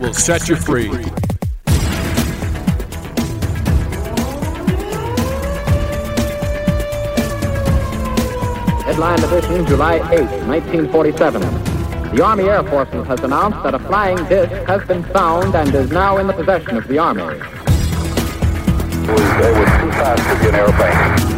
will set you free. Headline edition, July 8, 1947. The Army Air Forces has announced that a flying disc has been found and is now in the possession of the Army. It was, it was too fast to be an airplane.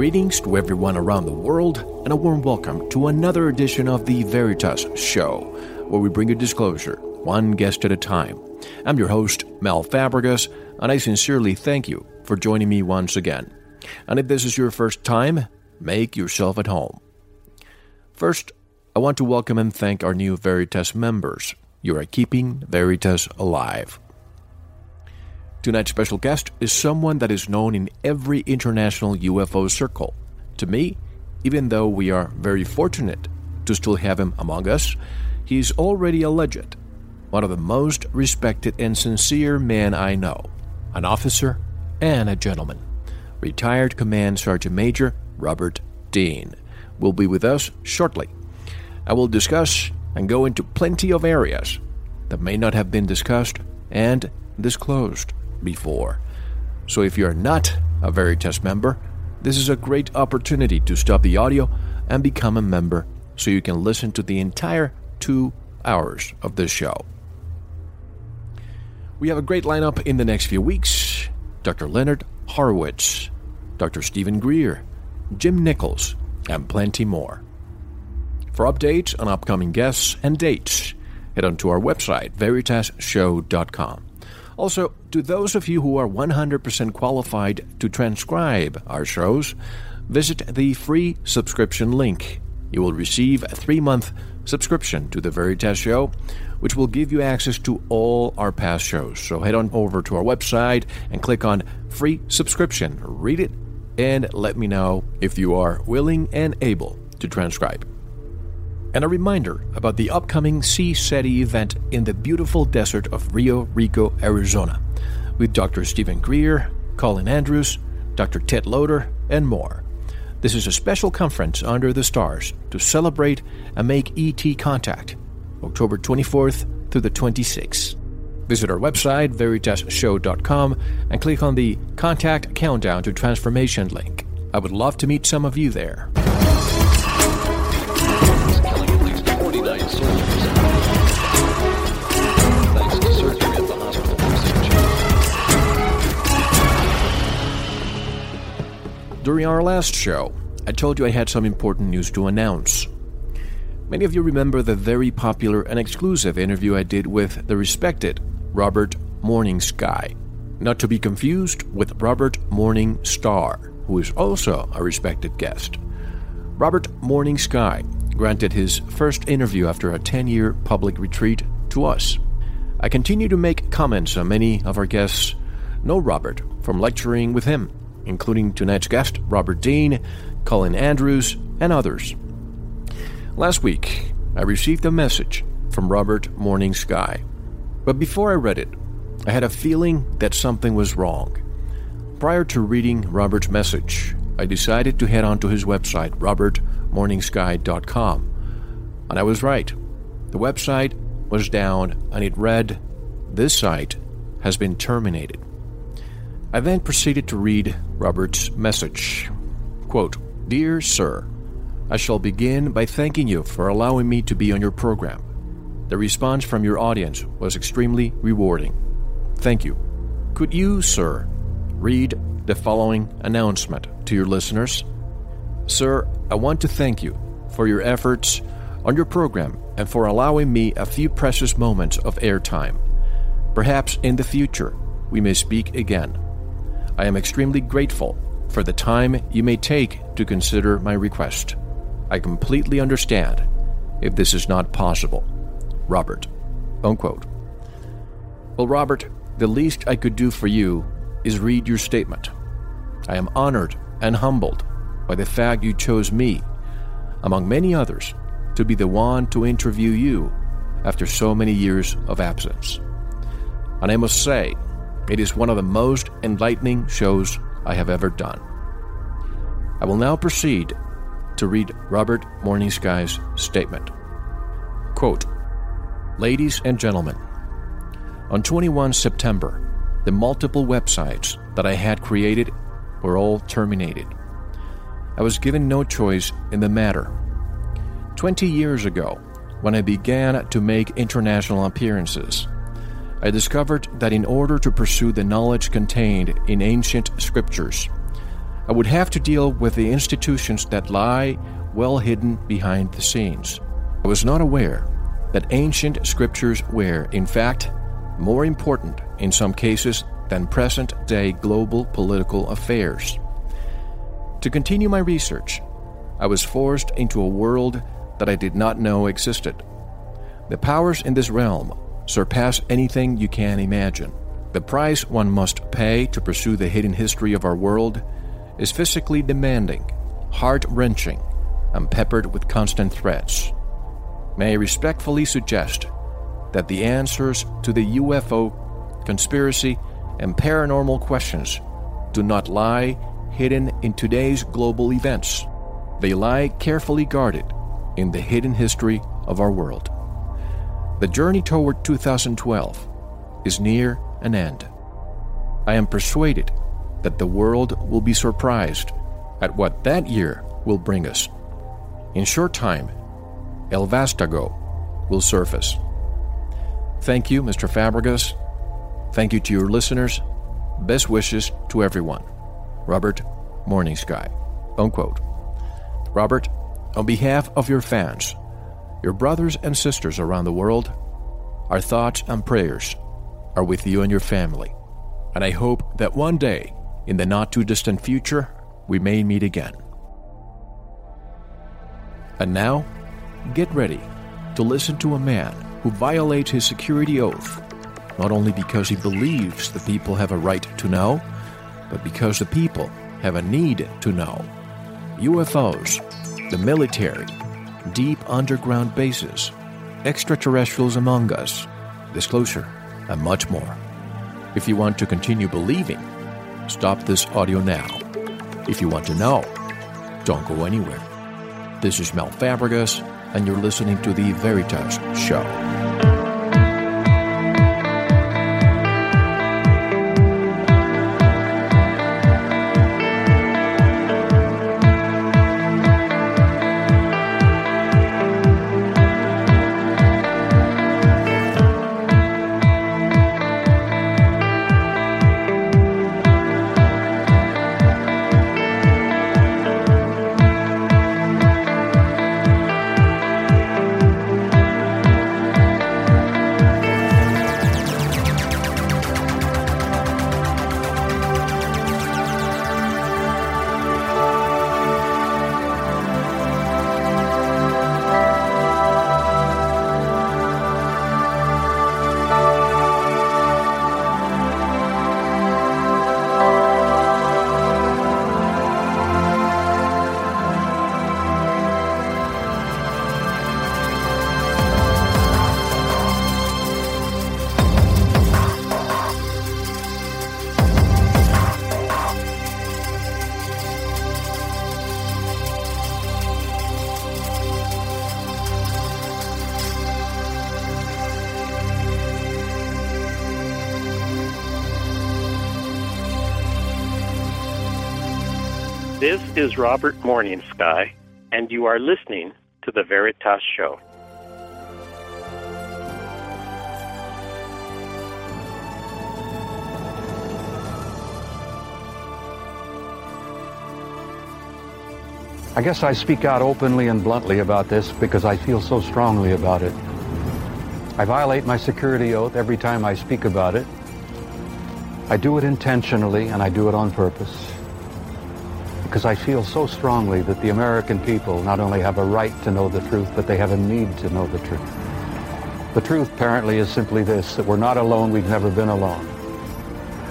Greetings to everyone around the world, and a warm welcome to another edition of the Veritas Show, where we bring you disclosure, one guest at a time. I'm your host, Mel Fabregas, and I sincerely thank you for joining me once again. And if this is your first time, make yourself at home. First, I want to welcome and thank our new Veritas members. You are keeping Veritas alive. Tonight's special guest is someone that is known in every international UFO circle. To me, even though we are very fortunate to still have him among us, he is already a legend, one of the most respected and sincere men I know, an officer and a gentleman. Retired Command Sergeant Major Robert Dean will be with us shortly. I will discuss and go into plenty of areas that may not have been discussed and disclosed before. So if you're not a Veritas member, this is a great opportunity to stop the audio and become a member so you can listen to the entire two hours of this show. We have a great lineup in the next few weeks Dr. Leonard Horowitz, Dr. Steven Greer, Jim Nichols, and plenty more. For updates on upcoming guests and dates, head on to our website, veritasshow.com. Also, to those of you who are 100% qualified to transcribe our shows, visit the free subscription link. You will receive a three month subscription to the Veritas Show, which will give you access to all our past shows. So head on over to our website and click on free subscription, read it, and let me know if you are willing and able to transcribe. And a reminder about the upcoming CSETI event in the beautiful desert of Rio Rico, Arizona, with Dr. Steven Greer, Colin Andrews, Dr. Ted Loder, and more. This is a special conference under the stars to celebrate and make ET contact, October 24th through the 26th. Visit our website, veritasshow.com, and click on the Contact Countdown to Transformation link. I would love to meet some of you there. During our last show, I told you I had some important news to announce. Many of you remember the very popular and exclusive interview I did with the respected Robert Morning Sky, not to be confused with Robert Morning Star, who is also a respected guest. Robert Morning Sky granted his first interview after a 10 year public retreat to us. I continue to make comments on many of our guests know Robert from lecturing with him, including tonight's guest, Robert Dean, Colin Andrews, and others. Last week, I received a message from Robert Morning Sky. But before I read it, I had a feeling that something was wrong. Prior to reading Robert's message, I decided to head on to his website, robertmorningsky.com. And I was right. The website was down and it read, This site has been terminated. I then proceeded to read Robert's message. Quote, Dear Sir, I shall begin by thanking you for allowing me to be on your program. The response from your audience was extremely rewarding. Thank you. Could you, sir, read the following announcement to your listeners? Sir, I want to thank you for your efforts on your program and for allowing me a few precious moments of airtime. Perhaps in the future we may speak again. I am extremely grateful for the time you may take to consider my request. I completely understand if this is not possible. Robert. Unquote. Well, Robert, the least I could do for you is read your statement. I am honored and humbled by the fact you chose me, among many others, to be the one to interview you after so many years of absence. And I must say, it is one of the most enlightening shows I have ever done. I will now proceed to read Robert Morning Sky's statement. Quote, Ladies and gentlemen, on 21 September, the multiple websites that I had created were all terminated. I was given no choice in the matter. Twenty years ago, when I began to make international appearances, I discovered that in order to pursue the knowledge contained in ancient scriptures, I would have to deal with the institutions that lie well hidden behind the scenes. I was not aware that ancient scriptures were, in fact, more important in some cases than present day global political affairs. To continue my research, I was forced into a world that I did not know existed. The powers in this realm surpass anything you can imagine. The price one must pay to pursue the hidden history of our world is physically demanding, heart wrenching, and peppered with constant threats. May I respectfully suggest that the answers to the UFO, conspiracy, and paranormal questions do not lie hidden in today's global events. They lie carefully guarded in the hidden history of our world. The journey toward 2012 is near an end. I am persuaded that the world will be surprised at what that year will bring us. In short time, El Vastago will surface. Thank you, Mr. Fabregas. Thank you to your listeners. Best wishes to everyone. Robert Morning Sky. Unquote. Robert, on behalf of your fans, your brothers and sisters around the world, our thoughts and prayers are with you and your family. And I hope that one day in the not too distant future, we may meet again. And now, get ready to listen to a man who violates his security oath, not only because he believes the people have a right to know, but because the people have a need to know. UFOs, the military, deep underground bases, extraterrestrials among us, disclosure, and much more. If you want to continue believing, Stop this audio now. If you want to know, don't go anywhere. This is Mel Fabregas, and you're listening to The Veritas Show. Is Robert Morningsky, and you are listening to The Veritas Show. I guess I speak out openly and bluntly about this because I feel so strongly about it. I violate my security oath every time I speak about it. I do it intentionally and I do it on purpose because I feel so strongly that the American people not only have a right to know the truth, but they have a need to know the truth. The truth apparently is simply this, that we're not alone, we've never been alone.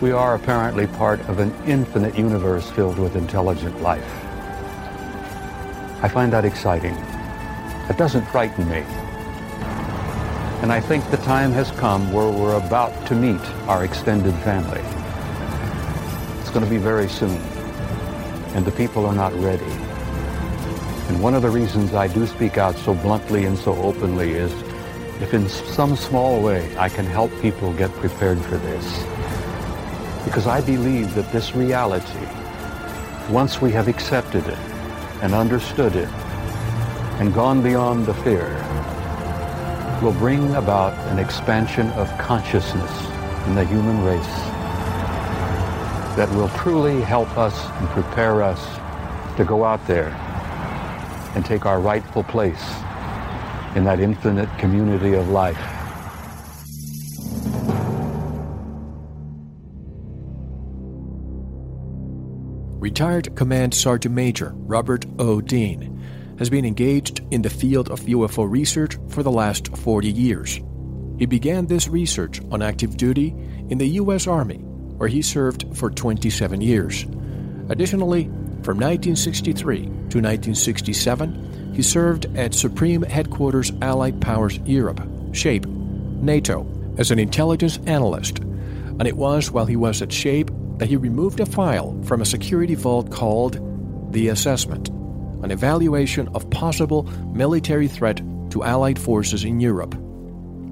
We are apparently part of an infinite universe filled with intelligent life. I find that exciting. It doesn't frighten me. And I think the time has come where we're about to meet our extended family. It's going to be very soon. And the people are not ready. And one of the reasons I do speak out so bluntly and so openly is if in some small way I can help people get prepared for this. Because I believe that this reality, once we have accepted it, and understood it and gone beyond the fear will bring about an expansion of consciousness in the human race that will truly help us and prepare us to go out there and take our rightful place in that infinite community of life. Retired Command Sergeant Major Robert O. Dean has been engaged in the field of UFO research for the last 40 years. He began this research on active duty in the U.S. Army, where he served for 27 years. Additionally, from 1963 to 1967, he served at Supreme Headquarters Allied Powers Europe, SHAPE, NATO, as an intelligence analyst, and it was while he was at SHAPE that he removed a file from a security vault called The Assessment, an evaluation of possible military threat to Allied forces in Europe.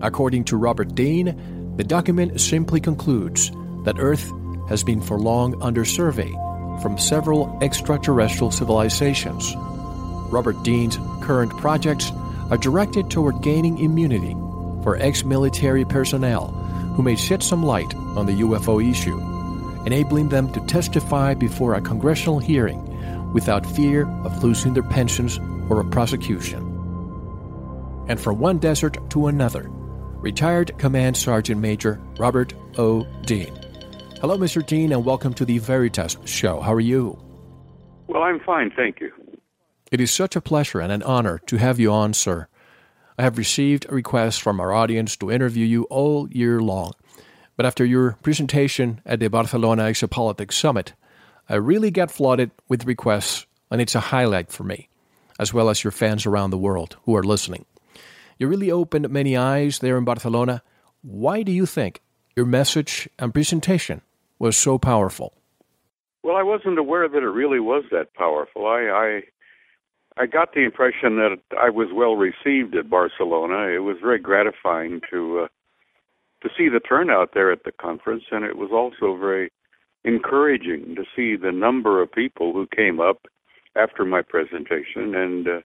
According to Robert Dean, the document simply concludes that Earth has been for long under survey from several extraterrestrial civilizations. Robert Dean's current projects are directed toward gaining immunity for ex military personnel who may shed some light on the UFO issue, enabling them to testify before a congressional hearing without fear of losing their pensions or a prosecution. And from one desert to another, retired Command Sergeant Major Robert O. Dean. Hello, Mr. Dean, and welcome to the Veritas Show. How are you? Well, I'm fine, thank you. It is such a pleasure and an honor to have you on, sir. I have received requests from our audience to interview you all year long. But after your presentation at the Barcelona Exopolitics Summit, I really get flooded with requests, and it's a highlight for me, as well as your fans around the world who are listening. You really opened many eyes there in Barcelona. Why do you think your message and presentation was so powerful? Well, I wasn't aware that it really was that powerful. I, I I got the impression that I was well received at Barcelona. It was very gratifying to uh, to see the turnout there at the conference, and it was also very encouraging to see the number of people who came up after my presentation and uh,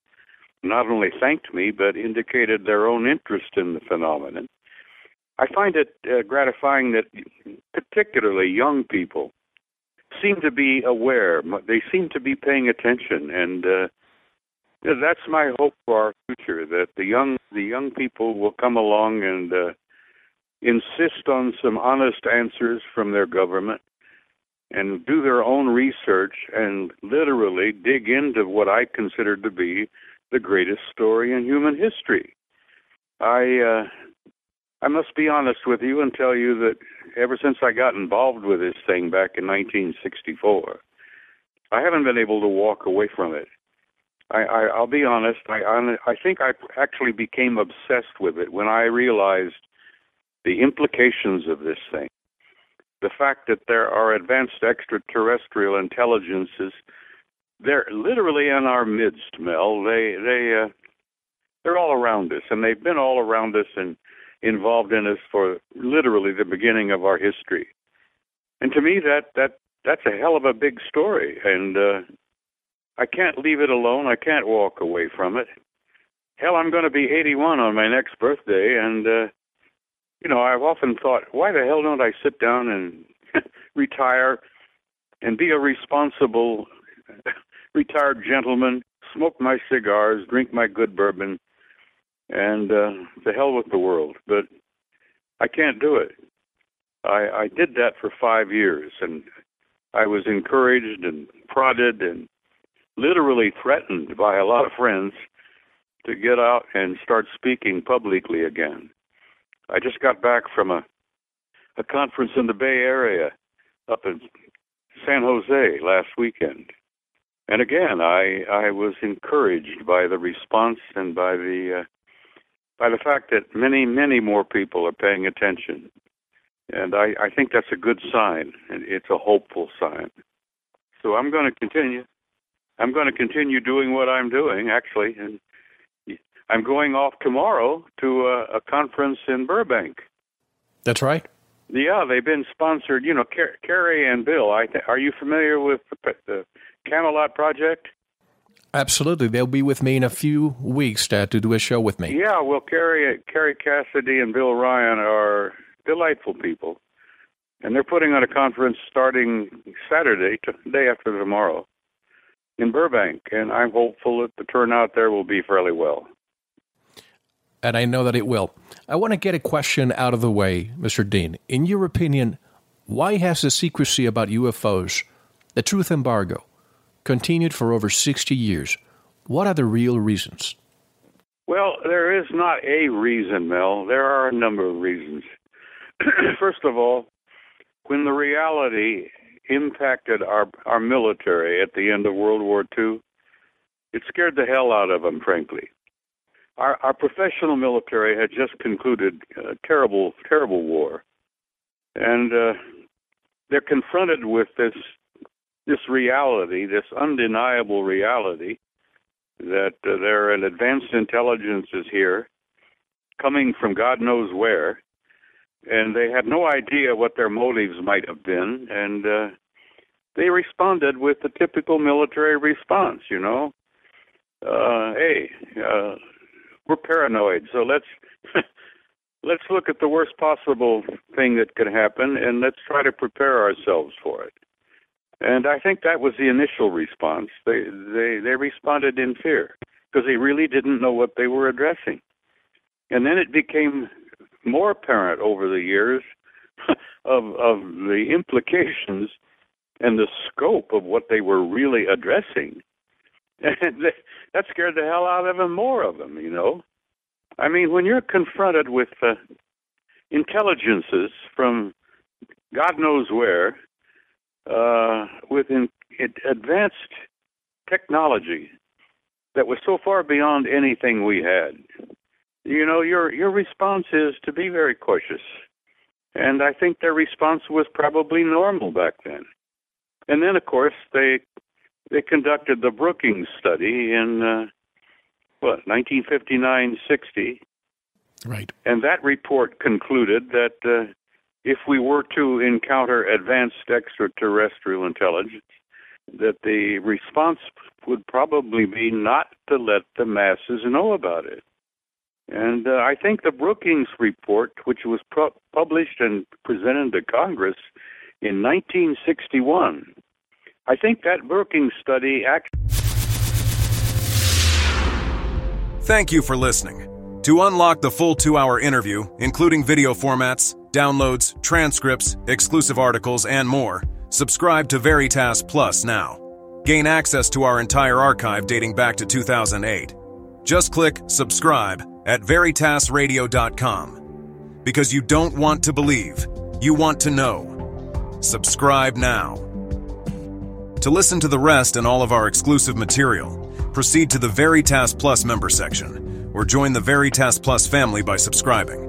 not only thanked me but indicated their own interest in the phenomenon. I find it uh, gratifying that particularly young people seem to be aware. They seem to be paying attention, and uh, that's my hope for our future. That the young the young people will come along and uh, insist on some honest answers from their government, and do their own research and literally dig into what I consider to be the greatest story in human history. I uh, I must be honest with you and tell you that ever since I got involved with this thing back in 1964, I haven't been able to walk away from it. I, I I'll be honest. I I think I actually became obsessed with it when I realized the implications of this thing. The fact that there are advanced extraterrestrial intelligences, they're literally in our midst, Mel. They they uh, they're all around us, and they've been all around us and involved in us for literally the beginning of our history. And to me, that that that's a hell of a big story. And uh, I can't leave it alone. I can't walk away from it. Hell, I'm going to be 81 on my next birthday, and uh, you know, I've often thought, why the hell don't I sit down and retire and be a responsible retired gentleman, smoke my cigars, drink my good bourbon, and uh, the hell with the world. But I can't do it. I, I did that for five years, and I was encouraged and prodded and literally threatened by a lot of friends to get out and start speaking publicly again. I just got back from a a conference in the Bay Area up in San Jose last weekend. And again, I I was encouraged by the response and by the uh, by the fact that many many more people are paying attention, and I I think that's a good sign, and it's a hopeful sign. So I'm going to continue. I'm going to continue doing what I'm doing actually, and I'm going off tomorrow to a, a conference in Burbank. That's right. Yeah, they've been sponsored. You know, Car- Kerry and Bill. I th- are you familiar with the, the Camelot Project? Absolutely, they'll be with me in a few weeks to, to do a show with me. Yeah, well, Kerry, Kerry Cassidy and Bill Ryan are delightful people, and they're putting on a conference starting Saturday, t- day after tomorrow, in Burbank, and I'm hopeful that the turnout there will be fairly well and I know that it will. I want to get a question out of the way, Mr. Dean. In your opinion, why has the secrecy about UFOs, the truth embargo, continued for over 60 years? What are the real reasons? Well, there is not a reason, Mel. There are a number of reasons. First of all, when the reality impacted our our military at the end of World War II, it scared the hell out of them, frankly our, our professional military had just concluded a terrible, terrible war, and uh, they're confronted with this this reality, this undeniable reality that uh, there an advanced intelligence is here, coming from God knows where, and they had no idea what their motives might have been, and uh, they responded with the typical military response, you know. Uh, hey, uh, we're paranoid, so let's let's look at the worst possible thing that could happen and let's try to prepare ourselves for it. And I think that was the initial response. They they they responded in fear because they really didn't know what they were addressing. And then it became more apparent over the years of of the implications and the scope of what they were really addressing. And that scared the hell out of them more of them, you know. I mean, when you're confronted with uh, intelligences from God knows where, uh, with in, advanced technology that was so far beyond anything we had, you know, your your response is to be very cautious. And I think their response was probably normal back then. And then, of course, they they conducted the Brookings study in uh, what 1959 60. Right. And that report concluded that uh, if we were to encounter advanced extraterrestrial intelligence, that the response would probably be not to let the masses know about it. And uh, I think the Brookings report, which was pro- published and presented to Congress in 1961, I think that Brookings study actually. Thank you for listening. To unlock the full two hour interview, including video formats, downloads, transcripts, exclusive articles, and more, subscribe to Veritas Plus now. Gain access to our entire archive dating back to 2008. Just click subscribe at veritasradio.com. Because you don't want to believe, you want to know. Subscribe now. To listen to the rest and all of our exclusive material, proceed to the Veritas Plus member section or join the Veritas Plus family by subscribing.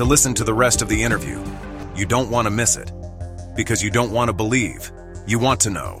to listen to the rest of the interview. You don't want to miss it because you don't want to believe, you want to know.